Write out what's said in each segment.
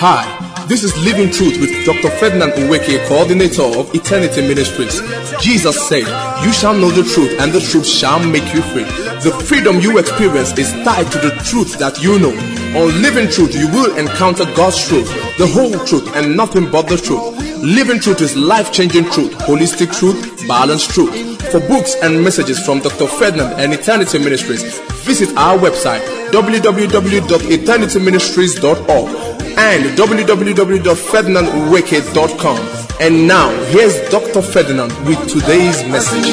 Hi, this is Living Truth with Dr. Ferdinand Nweke, coordinator of Eternity Ministries. Jesus said, You shall know the truth, and the truth shall make you free. The freedom you experience is tied to the truth that you know. On Living Truth, you will encounter God's truth, the whole truth, and nothing but the truth. Living Truth is life changing truth, holistic truth, balanced truth. For books and messages from Dr. Ferdinand and Eternity Ministries, visit our website www.eternityministries.org and www.ferdinandnweke.com. And now, here's Dr. Ferdinand with today's message.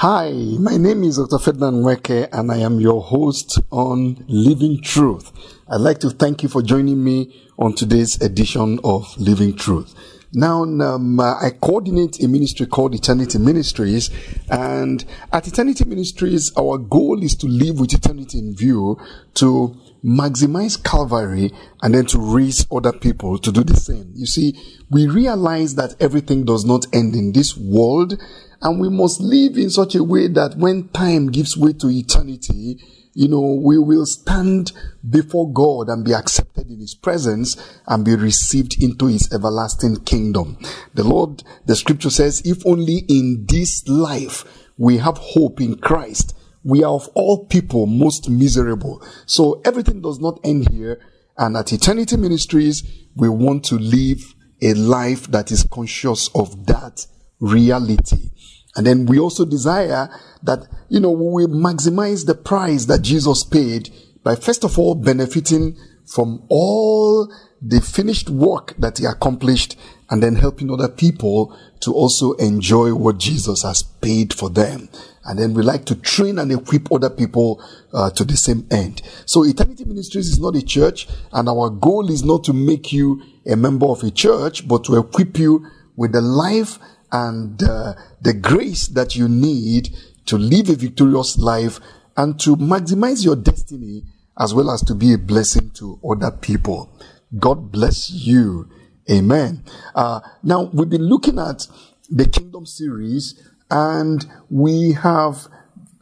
Hi, my name is Dr. Ferdinand Nweke and I am your host on Living Truth. I'd like to thank you for joining me on today's edition of Living Truth. Now, um, uh, I coordinate a ministry called Eternity Ministries, and at Eternity Ministries, our goal is to live with eternity in view, to maximize Calvary, and then to raise other people to do the same. You see, we realize that everything does not end in this world, and we must live in such a way that when time gives way to eternity, you know, we will stand before God and be accepted in His presence and be received into His everlasting kingdom. The Lord, the scripture says, if only in this life we have hope in Christ, we are of all people most miserable. So everything does not end here. And at Eternity Ministries, we want to live a life that is conscious of that reality. And then we also desire that, you know, we maximize the price that Jesus paid by first of all benefiting from all the finished work that he accomplished and then helping other people to also enjoy what Jesus has paid for them. And then we like to train and equip other people uh, to the same end. So Eternity Ministries is not a church and our goal is not to make you a member of a church, but to equip you with the life and uh, the grace that you need to live a victorious life and to maximize your destiny as well as to be a blessing to other people. God bless you. Amen. Uh, now, we've been looking at the Kingdom series and we have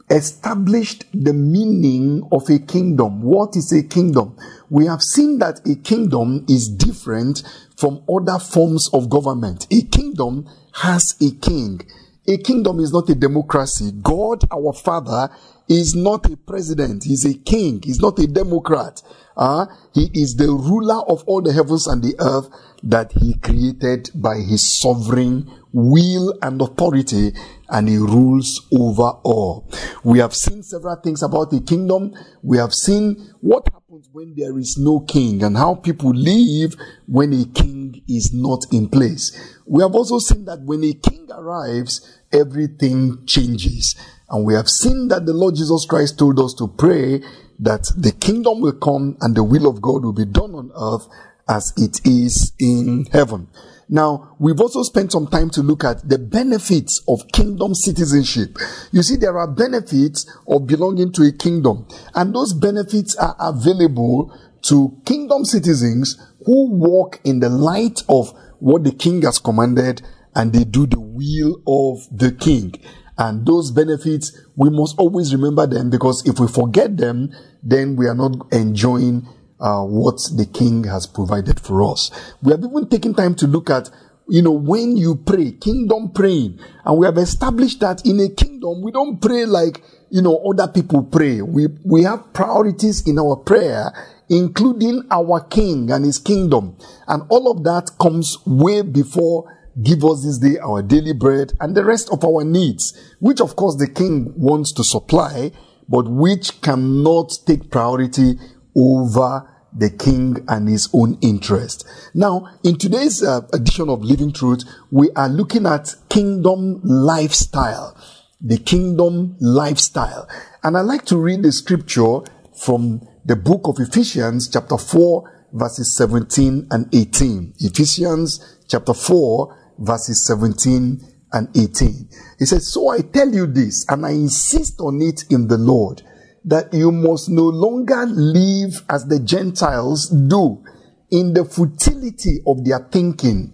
established the meaning of a kingdom. What is a kingdom? We have seen that a kingdom is different from other forms of government. A kingdom has a king. A kingdom is not a democracy. God, our Father, is not a president. He's a king. He's not a democrat. Uh, he is the ruler of all the heavens and the earth that he created by his sovereign will and authority and he rules over all. We have seen several things about the kingdom. We have seen what happens when there is no king and how people live when a king is not in place. We have also seen that when a king arrives, everything changes. And we have seen that the Lord Jesus Christ told us to pray that the kingdom will come and the will of God will be done on earth as it is in heaven. Now, we've also spent some time to look at the benefits of kingdom citizenship. You see, there are benefits of belonging to a kingdom, and those benefits are available to kingdom citizens who walk in the light of what the king has commanded and they do the will of the king. And those benefits, we must always remember them because if we forget them, then we are not enjoying uh, what the king has provided for us. We have even taken time to look at, you know, when you pray, kingdom praying. And we have established that in a kingdom, we don't pray like, you know, other people pray. We, we have priorities in our prayer, including our king and his kingdom. And all of that comes way before give us this day our daily bread and the rest of our needs, which of course the king wants to supply, but which cannot take priority over the king and his own interest. Now, in today's uh, edition of Living Truth, we are looking at kingdom lifestyle. The kingdom lifestyle. And I'd like to read the scripture from the book of Ephesians, chapter 4, verses 17 and 18. Ephesians, chapter 4, verses 17 and 18. He says, So I tell you this, and I insist on it in the Lord that you must no longer live as the Gentiles do in the futility of their thinking.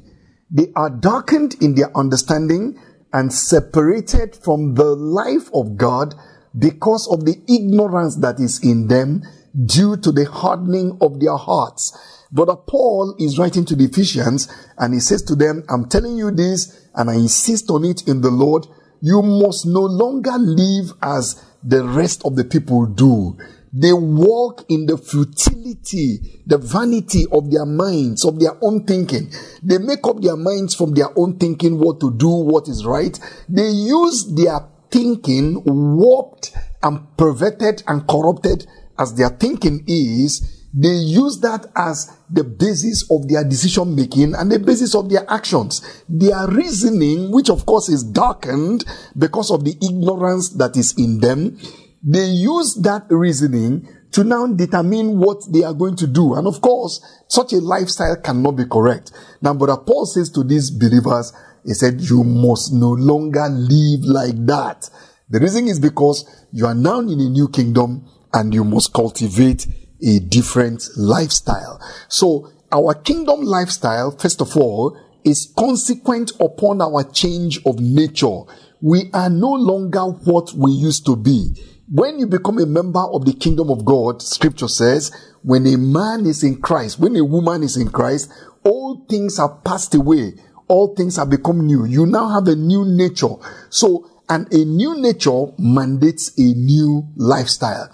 They are darkened in their understanding and separated from the life of God because of the ignorance that is in them due to the hardening of their hearts. Brother Paul is writing to the Ephesians and he says to them, I'm telling you this and I insist on it in the Lord. You must no longer live as the rest of the people do. They walk in the futility, the vanity of their minds, of their own thinking. They make up their minds from their own thinking what to do, what is right. They use their thinking warped and perverted and corrupted as their thinking is. They use that as the basis of their decision making and the basis of their actions. Their reasoning, which of course is darkened because of the ignorance that is in them, they use that reasoning to now determine what they are going to do. And of course, such a lifestyle cannot be correct. Now, but Paul says to these believers, he said, you must no longer live like that. The reason is because you are now in a new kingdom and you must cultivate a different lifestyle. So our kingdom lifestyle, first of all, is consequent upon our change of nature. We are no longer what we used to be. When you become a member of the kingdom of God, scripture says, when a man is in Christ, when a woman is in Christ, all things are passed away. All things have become new. You now have a new nature. So, and a new nature mandates a new lifestyle.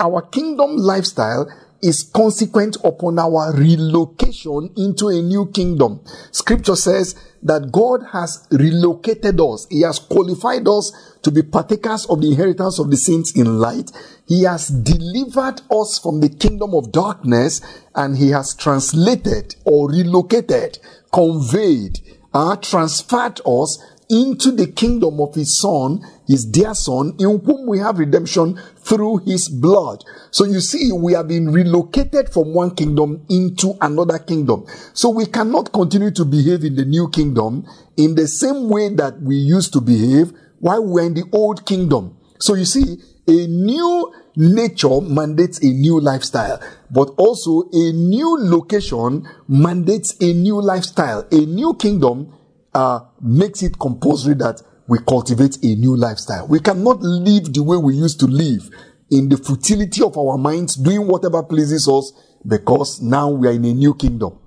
Our kingdom lifestyle is consequent upon our relocation into a new kingdom. Scripture says that God has relocated us. He has qualified us to be partakers of the inheritance of the saints in light. He has delivered us from the kingdom of darkness and he has translated or relocated, conveyed, uh, transferred us into the kingdom of his son, his dear son, in whom we have redemption through his blood. So you see, we have been relocated from one kingdom into another kingdom. So we cannot continue to behave in the new kingdom in the same way that we used to behave while we're in the old kingdom. So you see, a new nature mandates a new lifestyle, but also a new location mandates a new lifestyle. A new kingdom uh, makes it compulsory that we cultivate a new lifestyle. We cannot live the way we used to live in the futility of our minds, doing whatever pleases us, because now we are in a new kingdom.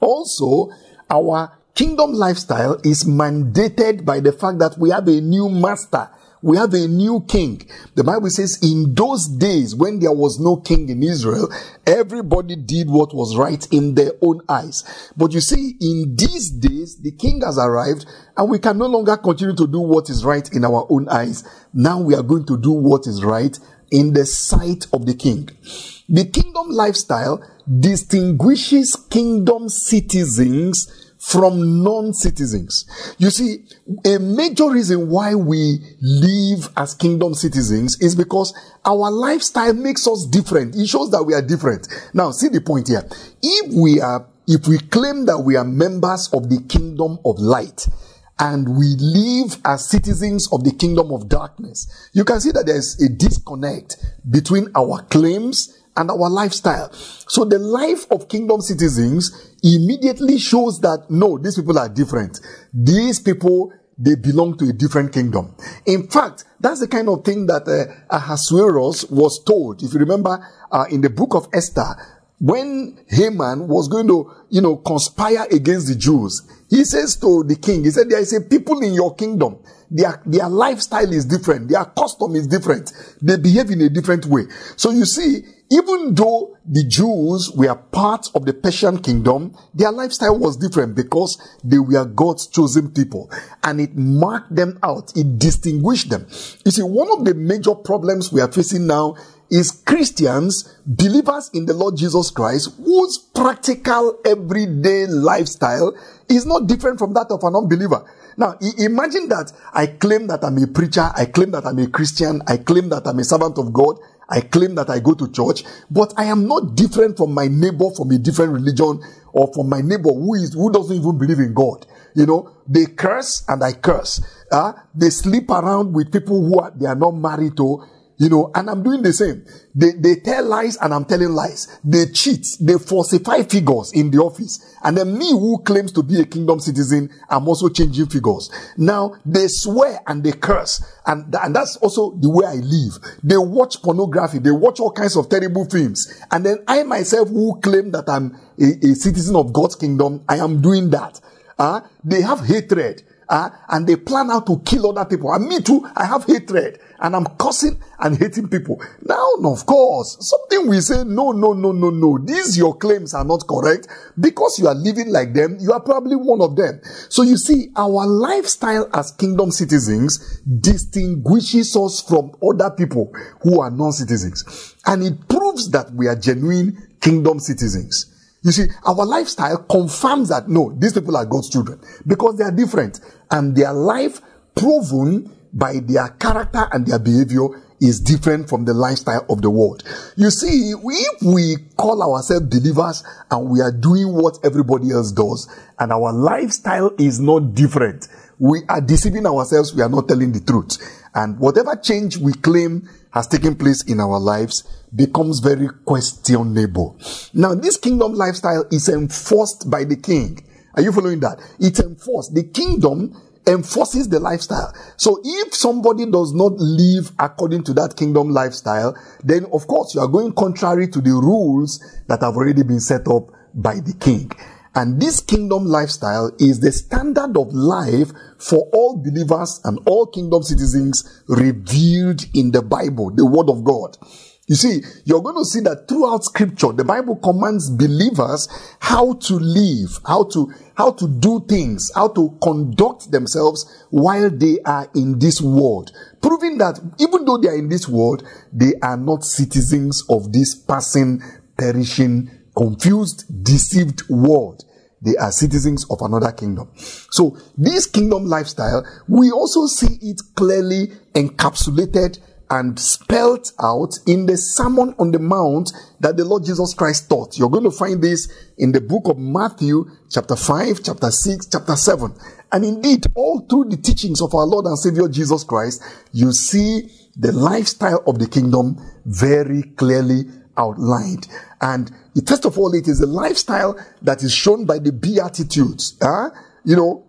Also, our kingdom lifestyle is mandated by the fact that we have a new master we have a new king. The Bible says, in those days when there was no king in Israel, everybody did what was right in their own eyes. But you see, in these days, the king has arrived and we can no longer continue to do what is right in our own eyes. Now we are going to do what is right in the sight of the king. The kingdom lifestyle distinguishes kingdom citizens from non-citizens. You see, a major reason why we live as kingdom citizens is because our lifestyle makes us different. It shows that we are different. Now, see the point here. If we are, if we claim that we are members of the kingdom of light, and we live as citizens of the kingdom of darkness, you can see that there's a disconnect between our claims and our lifestyle. So the life of kingdom citizens immediately shows that no, these people are different. These people, they belong to a different kingdom. In fact, that's the kind of thing that uh, Ahasuerus was told. If you remember uh, in the book of Esther, when Haman was going to, you know, conspire against the Jews, he says to the king, he said, there is a people in your kingdom. Their, their lifestyle is different. Their custom is different. They behave in a different way. So you see, even though the Jews were part of the Persian kingdom, their lifestyle was different because they were God's chosen people and it marked them out. It distinguished them. You see, one of the major problems we are facing now is Christians, believers in the Lord Jesus Christ, whose practical everyday lifestyle is not different from that of an unbeliever. Now, imagine that I claim that I'm a preacher, I claim that I'm a Christian, I claim that I'm a servant of God, I claim that I go to church, but I am not different from my neighbor from a different religion or from my neighbor who is who doesn't even believe in God. You know, they curse and I curse. Uh, they sleep around with people who are, they are not married to. You know, and I'm doing the same. They, they tell lies and I'm telling lies. They cheat. They falsify figures in the office. And then me who claims to be a kingdom citizen, I'm also changing figures. Now, they swear and they curse. And, and that's also the way I live. They watch pornography. They watch all kinds of terrible films. And then I myself who claim that I'm a, a citizen of God's kingdom, I am doing that. Uh, they have hatred. Uh, and they plan out to kill other people. And me too, I have hatred and I'm cursing and hating people. Now, of course, something we say, no, no, no, no, no. These your claims are not correct because you are living like them. You are probably one of them. So you see, our lifestyle as kingdom citizens distinguishes us from other people who are non-citizens. And it proves that we are genuine kingdom citizens. You see, our lifestyle confirms that no, these people are God's children because they are different and their life proven by their character and their behavior is different from the lifestyle of the world. You see, if we call ourselves believers and we are doing what everybody else does and our lifestyle is not different, we are deceiving ourselves. We are not telling the truth. And whatever change we claim has taken place in our lives becomes very questionable. Now, this kingdom lifestyle is enforced by the king. Are you following that? It's enforced. The kingdom enforces the lifestyle. So if somebody does not live according to that kingdom lifestyle, then of course you are going contrary to the rules that have already been set up by the king. And this kingdom lifestyle is the standard of life for all believers and all kingdom citizens revealed in the Bible, the word of God. You see, you're going to see that throughout scripture, the Bible commands believers how to live, how to, how to do things, how to conduct themselves while they are in this world. Proving that even though they are in this world, they are not citizens of this passing, perishing, confused, deceived world. They are citizens of another kingdom. So this kingdom lifestyle, we also see it clearly encapsulated and spelled out in the Sermon on the Mount that the Lord Jesus Christ taught. You're going to find this in the book of Matthew, chapter 5, chapter 6, chapter 7. And indeed, all through the teachings of our Lord and Savior Jesus Christ, you see the lifestyle of the kingdom very clearly outlined. And first of all, it is a lifestyle that is shown by the Beatitudes. Huh? You know,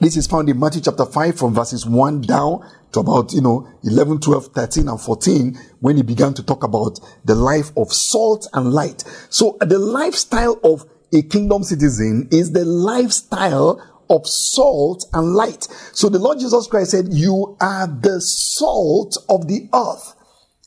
this is found in Matthew chapter 5 from verses 1 down to about, you know, 11, 12, 13, and 14 when he began to talk about the life of salt and light. So uh, the lifestyle of a kingdom citizen is the lifestyle of salt and light. So the Lord Jesus Christ said, you are the salt of the earth.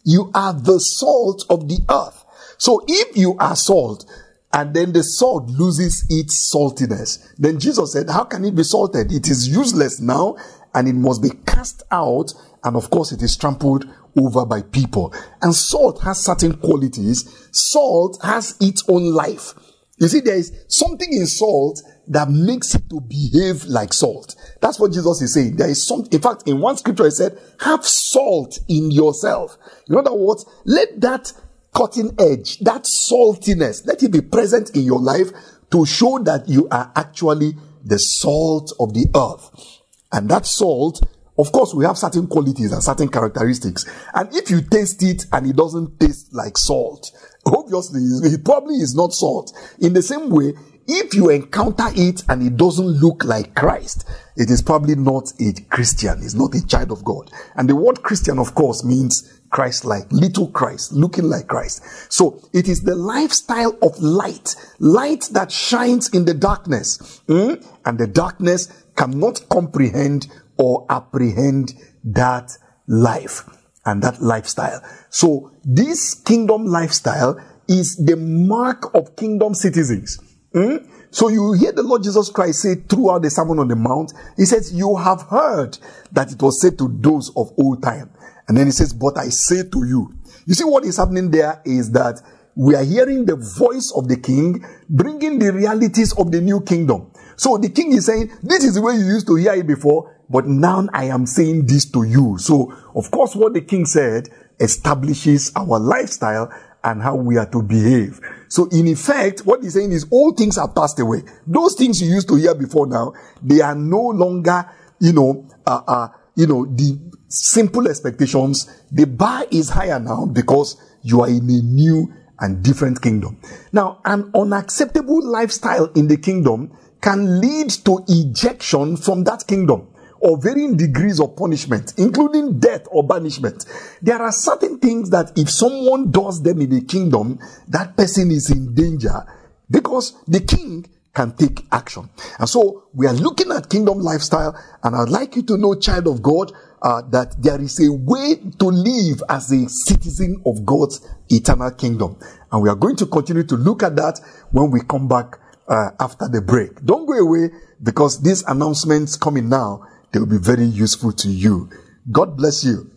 You are the salt of the earth. So if you are salt, and then the salt loses its saltiness. Then Jesus said, How can it be salted? It is useless now and it must be cast out. And of course, it is trampled over by people. And salt has certain qualities. Salt has its own life. You see, there is something in salt that makes it to behave like salt. That's what Jesus is saying. There is some, in fact, in one scripture, he said, have salt in yourself. In other words, let that cutting edge, that saltiness, let it be present in your life to show that you are actually the salt of the earth. And that salt, of course, we have certain qualities and certain characteristics. And if you taste it and it doesn't taste like salt, obviously it probably is not salt. In the same way, if you encounter it and it doesn't look like Christ, it is probably not a Christian. It's not a child of God. And the word Christian, of course, means Christ like, little Christ, looking like Christ. So it is the lifestyle of light, light that shines in the darkness. Mm? And the darkness cannot comprehend or apprehend that life and that lifestyle. So this kingdom lifestyle is the mark of kingdom citizens. Mm? So you hear the Lord Jesus Christ say throughout the Sermon on the Mount, He says, You have heard that it was said to those of old time. And then He says, But I say to you. You see what is happening there is that we are hearing the voice of the king bringing the realities of the new kingdom. So the king is saying, this is the way you used to hear it before, but now I am saying this to you. So, of course, what the king said establishes our lifestyle and how we are to behave. So in effect, what he's saying is all things are passed away. Those things you used to hear before now, they are no longer, you know, uh, uh, you know, the simple expectations, the bar is higher now because you are in a new and different kingdom. Now, an unacceptable lifestyle in the kingdom can lead to ejection from that kingdom or varying degrees of punishment, including death or banishment. There are certain things that if someone does them in the kingdom, that person is in danger because the king can take action. And so we are looking at kingdom lifestyle, and I'd like you to know, child of God, uh, that there is a way to live as a citizen of God's eternal kingdom. And we are going to continue to look at that when we come back uh, after the break. Don't go away because these announcements coming now they will be very useful to you. God bless you.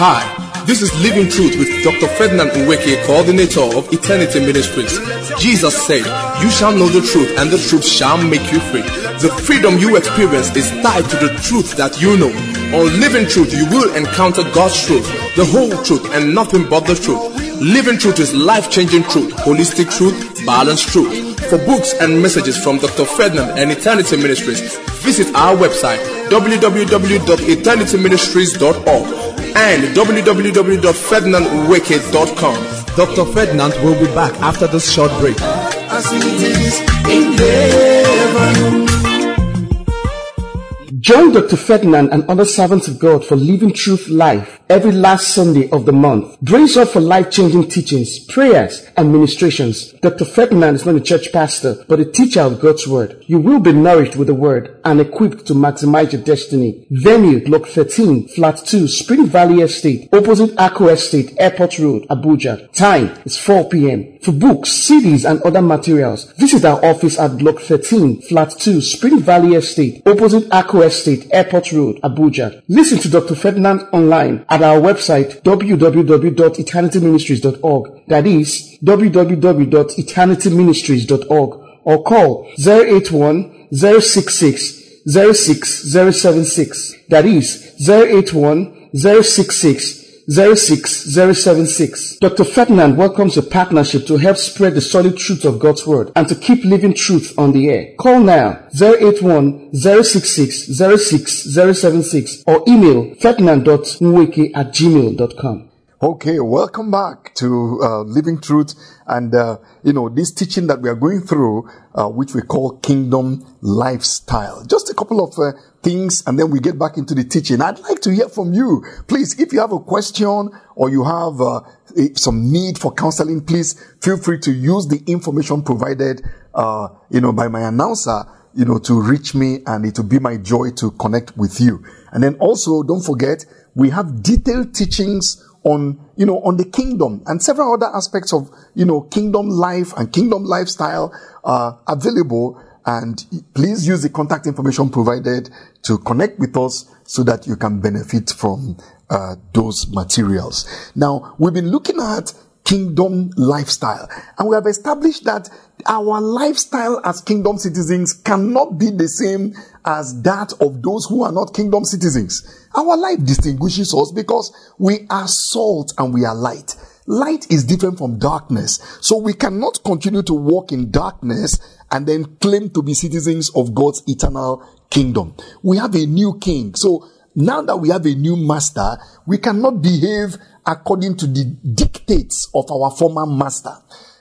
Hi, this is Living Truth with Dr. Ferdinand Nweke, coordinator of Eternity Ministries. Jesus said, You shall know the truth, and the truth shall make you free. The freedom you experience is tied to the truth that you know. On Living Truth, you will encounter God's truth, the whole truth, and nothing but the truth. Living Truth is life changing truth, holistic truth, balanced truth. For books and messages from Dr. Ferdinand and Eternity Ministries, visit our website www.eternityministries.org and www.ferdinandnweke.com. Dr. Ferdinand will be back after this short break. Join Dr. Ferdinand and other servants of God for Living Truth Live every last Sunday of the month. Brace up for life-changing teachings, prayers, and ministrations. Dr. Ferdinand is not a church pastor, but a teacher of God's Word. You will be nourished with the Word and equipped to maximize your destiny. Venue, Block 13, Flat 2, Spring Valley Estate, opposite Akko Estate, Airport Road, Abuja. Time is 4 p.m. For books, CDs, and other materials, visit our office at Block 13, Flat 2, Spring Valley Estate, opposite Akko Estate, Airport Road, Abuja. Listen to Dr. Ferdinand online at our website www.eternityministries.org. That is www.eternityministries.org or call 081 066 06076. That is 081 066 06076. Dr. Ferdinand welcomes a partnership to help spread the solid truth of God's Word and to keep living truth on the air. Call now 081 066 06076 or email ferdinand.nweke at gmail.com. Okay, welcome back to uh, Living Truth and, uh, you know, this teaching that we are going through, uh, which we call Kingdom Lifestyle. Just a couple of uh, things and then we get back into the teaching. I'd like to hear from you. Please, if you have a question or you have uh, some need for counseling, please feel free to use the information provided, uh, you know, by my announcer you know, to reach me and it will be my joy to connect with you. And then also don't forget, we have detailed teachings on, you know, on the kingdom and several other aspects of, you know, kingdom life and kingdom lifestyle are available. And please use the contact information provided to connect with us so that you can benefit from uh, those materials. Now, we've been looking at kingdom lifestyle and we have established that our lifestyle as kingdom citizens cannot be the same as that of those who are not kingdom citizens. Our life distinguishes us because we are salt and we are light. Light is different from darkness. So we cannot continue to walk in darkness and then claim to be citizens of God's eternal kingdom. We have a new king. So now that we have a new master, we cannot behave according to the dictates of our former master.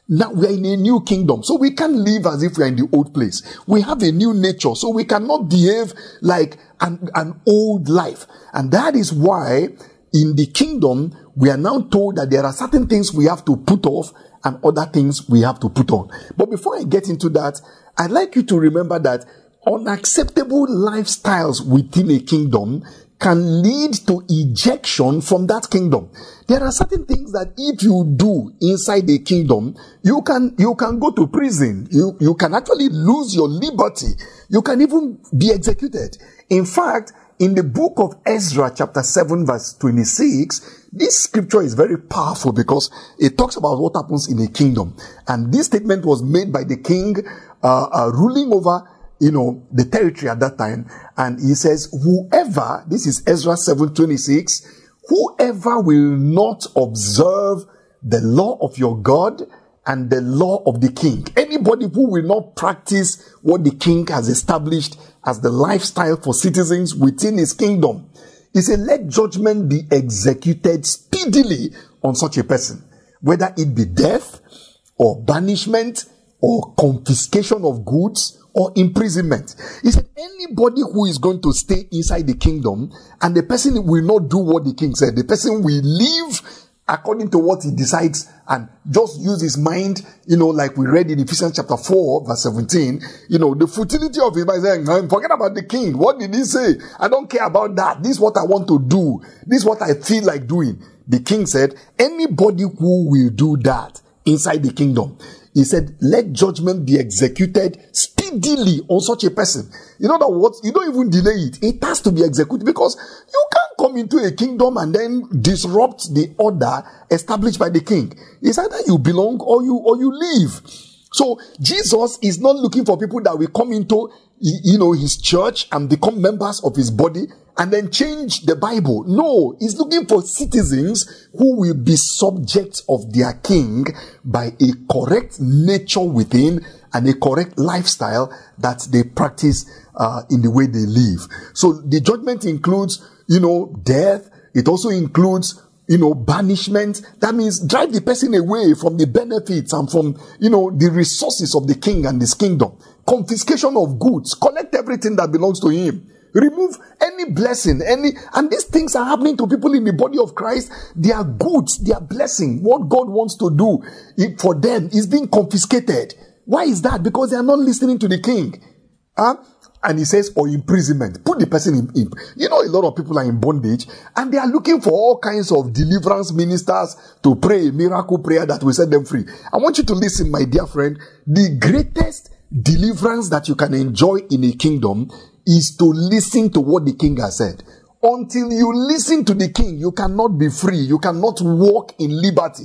Now we are in a new kingdom. So we can't live as if we are in the old place. We have a new nature. So we cannot behave like an, an old life. And that is why in the kingdom, we are now told that there are certain things we have to put off and other things we have to put on. But before I get into that, I'd like you to remember that unacceptable lifestyles within a kingdom can lead to ejection from that kingdom. There are certain things that if you do inside the kingdom, you can, you can go to prison. You, you can actually lose your liberty. You can even be executed. In fact, in the book of Ezra, chapter 7, verse 26, this scripture is very powerful because it talks about what happens in a kingdom. And this statement was made by the king, uh, uh, ruling over you know, the territory at that time. And he says, whoever, this is Ezra 7:26, whoever will not observe the law of your God and the law of the king. Anybody who will not practice what the king has established as the lifestyle for citizens within his kingdom, he said, let judgment be executed speedily on such a person, whether it be death or banishment or confiscation of goods or imprisonment. He said, anybody who is going to stay inside the kingdom and the person will not do what the king said, the person will live according to what he decides and just use his mind, you know, like we read in Ephesians chapter 4, verse 17, you know, the futility of his mind saying, forget about the king. What did he say? I don't care about that. This is what I want to do. This is what I feel like doing. The king said, anybody who will do that inside the kingdom, he said, let judgment be executed speedily on such a person. Know that what? You don't even delay it. It has to be executed because you can't come into a kingdom and then disrupt the order established by the king. It's either you belong or you, or you leave. So Jesus is not looking for people that will come into, you know, his church and become members of his body and then change the Bible. No, he's looking for citizens who will be subjects of their king by a correct nature within and a correct lifestyle that they practice uh, in the way they live. So the judgment includes, you know, death. It also includes you know, banishment. That means drive the person away from the benefits and from, you know, the resources of the king and his kingdom. Confiscation of goods. Collect everything that belongs to him. Remove any blessing, any, and these things are happening to people in the body of Christ. They are goods, they are blessing. What God wants to do for them is being confiscated. Why is that? Because they are not listening to the king. Huh? And he says, or imprisonment. Put the person in, in. You know, a lot of people are in bondage and they are looking for all kinds of deliverance ministers to pray a miracle prayer that will set them free. I want you to listen, my dear friend. The greatest deliverance that you can enjoy in a kingdom is to listen to what the king has said. Until you listen to the king, you cannot be free. You cannot walk in liberty.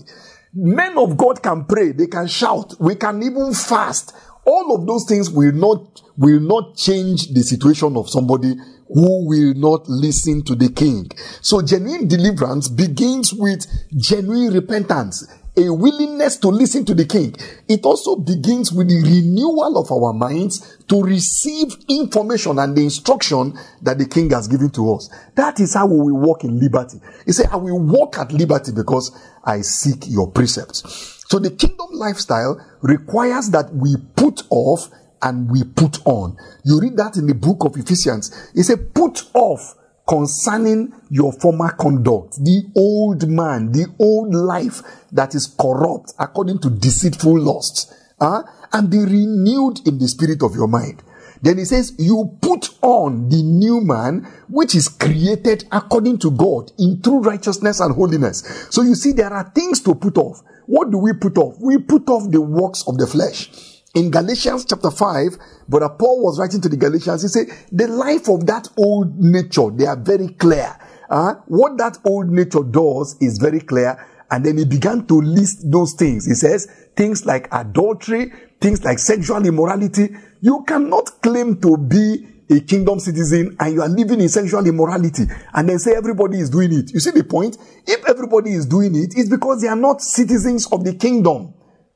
Men of God can pray. They can shout. We can even fast. All of those things will not, will not change the situation of somebody who will not listen to the king. So genuine deliverance begins with genuine repentance a willingness to listen to the king. It also begins with the renewal of our minds to receive information and the instruction that the king has given to us. That is how we walk in liberty. He said, I will walk at liberty because I seek your precepts. So the kingdom lifestyle requires that we put off and we put on. You read that in the book of Ephesians. He said, put off concerning your former conduct, the old man, the old life that is corrupt according to deceitful lusts, and be renewed in the spirit of your mind. Then he says, you put on the new man, which is created according to God in true righteousness and holiness. So you see, there are things to put off. What do we put off? We put off the works of the flesh. In Galatians chapter 5, Brother Paul was writing to the Galatians, he said, the life of that old nature, they are very clear. Uh, what that old nature does is very clear. And then he began to list those things. He says, things like adultery, things like sexual immorality. You cannot claim to be a kingdom citizen and you are living in sexual immorality and then say everybody is doing it. You see the point? If everybody is doing it, it's because they are not citizens of the kingdom.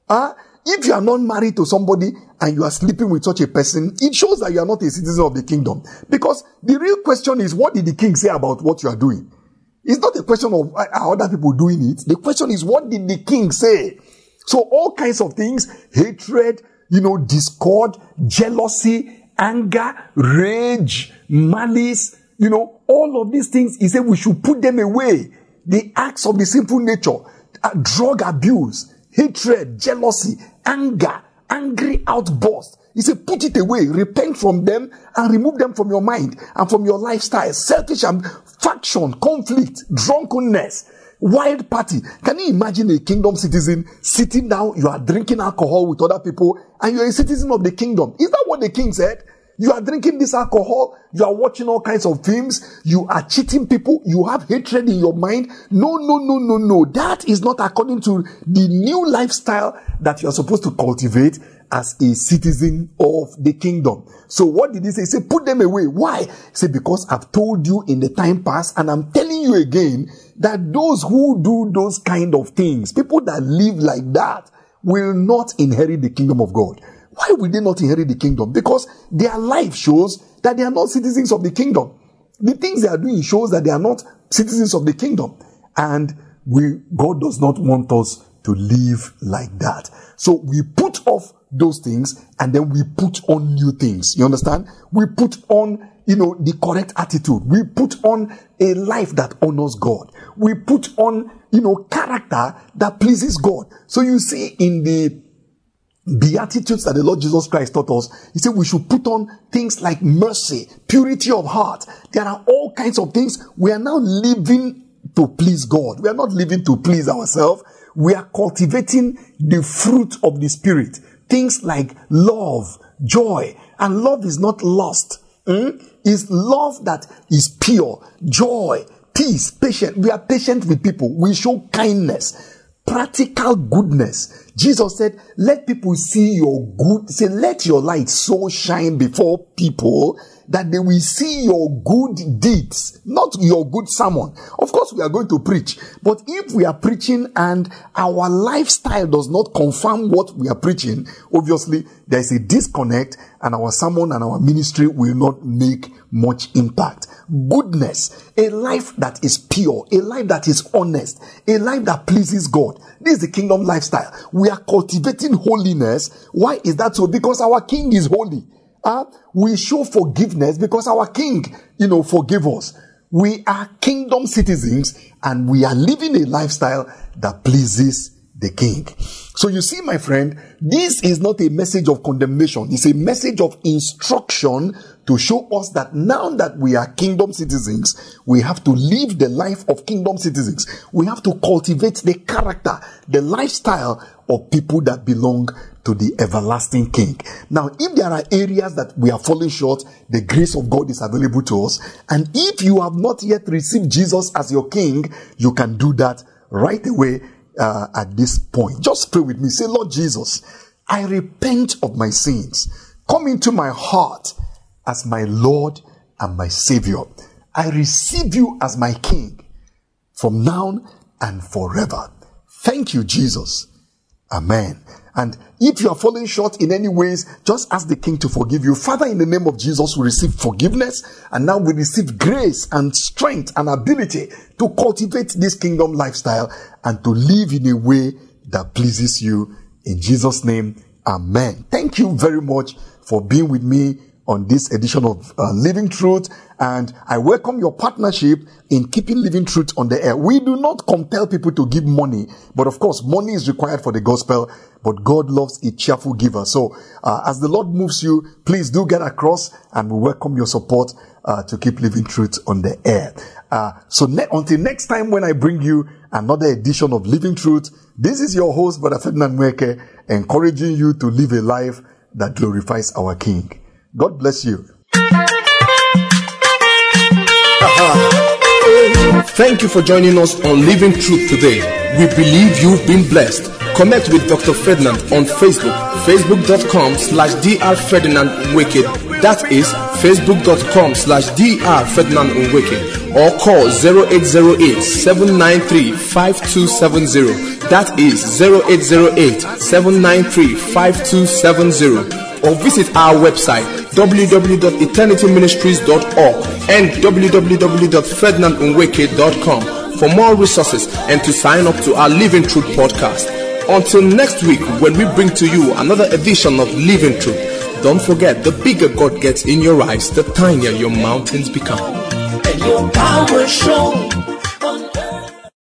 Uh, if you are not married to somebody and you are sleeping with such a person, it shows that you are not a citizen of the kingdom. Because the real question is, what did the king say about what you are doing? It's not a question of are other people doing it. The question is, what did the king say? So all kinds of things, hatred, you know, discord, jealousy, anger, rage, malice, you know, all of these things, he said we should put them away. The acts of the sinful nature, uh, drug abuse, hatred, jealousy, anger, angry outburst. He said, put it away, repent from them and remove them from your mind and from your lifestyle. Selfish and faction, conflict, drunkenness, wild party. Can you imagine a kingdom citizen sitting down, you are drinking alcohol with other people and you're a citizen of the kingdom? Is that what the king said? You are drinking this alcohol. You are watching all kinds of films. You are cheating people. You have hatred in your mind. No, no, no, no, no. That is not according to the new lifestyle that you are supposed to cultivate as a citizen of the kingdom. So what did he say? He said, put them away. Why? He said, because I've told you in the time past and I'm telling you again that those who do those kind of things, people that live like that, will not inherit the kingdom of God. Why will they not inherit the kingdom? Because their life shows that they are not citizens of the kingdom. The things they are doing shows that they are not citizens of the kingdom. And we, God does not want us to live like that. So we put off those things and then we put on new things. You understand? We put on, you know, the correct attitude. We put on a life that honors God. We put on, you know, character that pleases God. So you see in the beatitudes that the Lord Jesus Christ taught us, He said we should put on things like mercy, purity of heart. There are all kinds of things. We are now living to please God. We are not living to please ourselves. We are cultivating the fruit of the Spirit. Things like love, joy, and love is not lust. Mm? Is love that is pure, joy, peace, patience. We are patient with people. We show kindness, practical goodness. Jesus said, let people see your good, say, let your light so shine before people that they will see your good deeds, not your good sermon. Of course, we are going to preach, but if we are preaching and our lifestyle does not confirm what we are preaching, obviously there is a disconnect and our sermon and our ministry will not make much impact. Goodness, a life that is pure, a life that is honest, a life that pleases God. This is the kingdom lifestyle. We are cultivating holiness. Why is that so? Because our king is holy. Uh, we show forgiveness because our king, you know, forgive us. We are kingdom citizens and we are living a lifestyle that pleases the king. So you see, my friend, this is not a message of condemnation. It's a message of instruction to show us that now that we are kingdom citizens, we have to live the life of kingdom citizens. We have to cultivate the character, the lifestyle of people that belong to the everlasting King. Now, if there are areas that we are falling short, the grace of God is available to us. And if you have not yet received Jesus as your King, you can do that right away uh, at this point. Just pray with me. Say, Lord Jesus, I repent of my sins. Come into my heart as my Lord and my Savior. I receive you as my King from now and forever. Thank you, Jesus. Amen. And if you are falling short in any ways, just ask the king to forgive you. Father, in the name of Jesus, we receive forgiveness and now we receive grace and strength and ability to cultivate this kingdom lifestyle and to live in a way that pleases you. In Jesus' name, amen. Thank you very much for being with me on this edition of uh, Living Truth. And I welcome your partnership in keeping Living Truth on the air. We do not compel people to give money, but of course, money is required for the gospel, but God loves a cheerful giver. So, uh, as the Lord moves you, please do get across and we welcome your support uh, to keep Living Truth on the air. Uh, so ne- until next time when I bring you another edition of Living Truth, this is your host, Brother Ferdinand Nweke, encouraging you to live a life that glorifies our King. God bless you. Thank you for joining us on Living Truth today. We believe you've been blessed. Connect with Dr. Ferdinand on Facebook, facebook.com slash Dr. Ferdinand Nweke. That is facebook.com slash Dr. Ferdinand Nweke. Or call 0808 793 5270. That is 0808 793 5270 or visit our website www.eternityministries.org and www.ferdinandnweke.com for more resources and to sign up to our Living Truth podcast. Until next week, when we bring to you another edition of Living Truth, don't forget the bigger God gets in your eyes, the tinier your mountains become.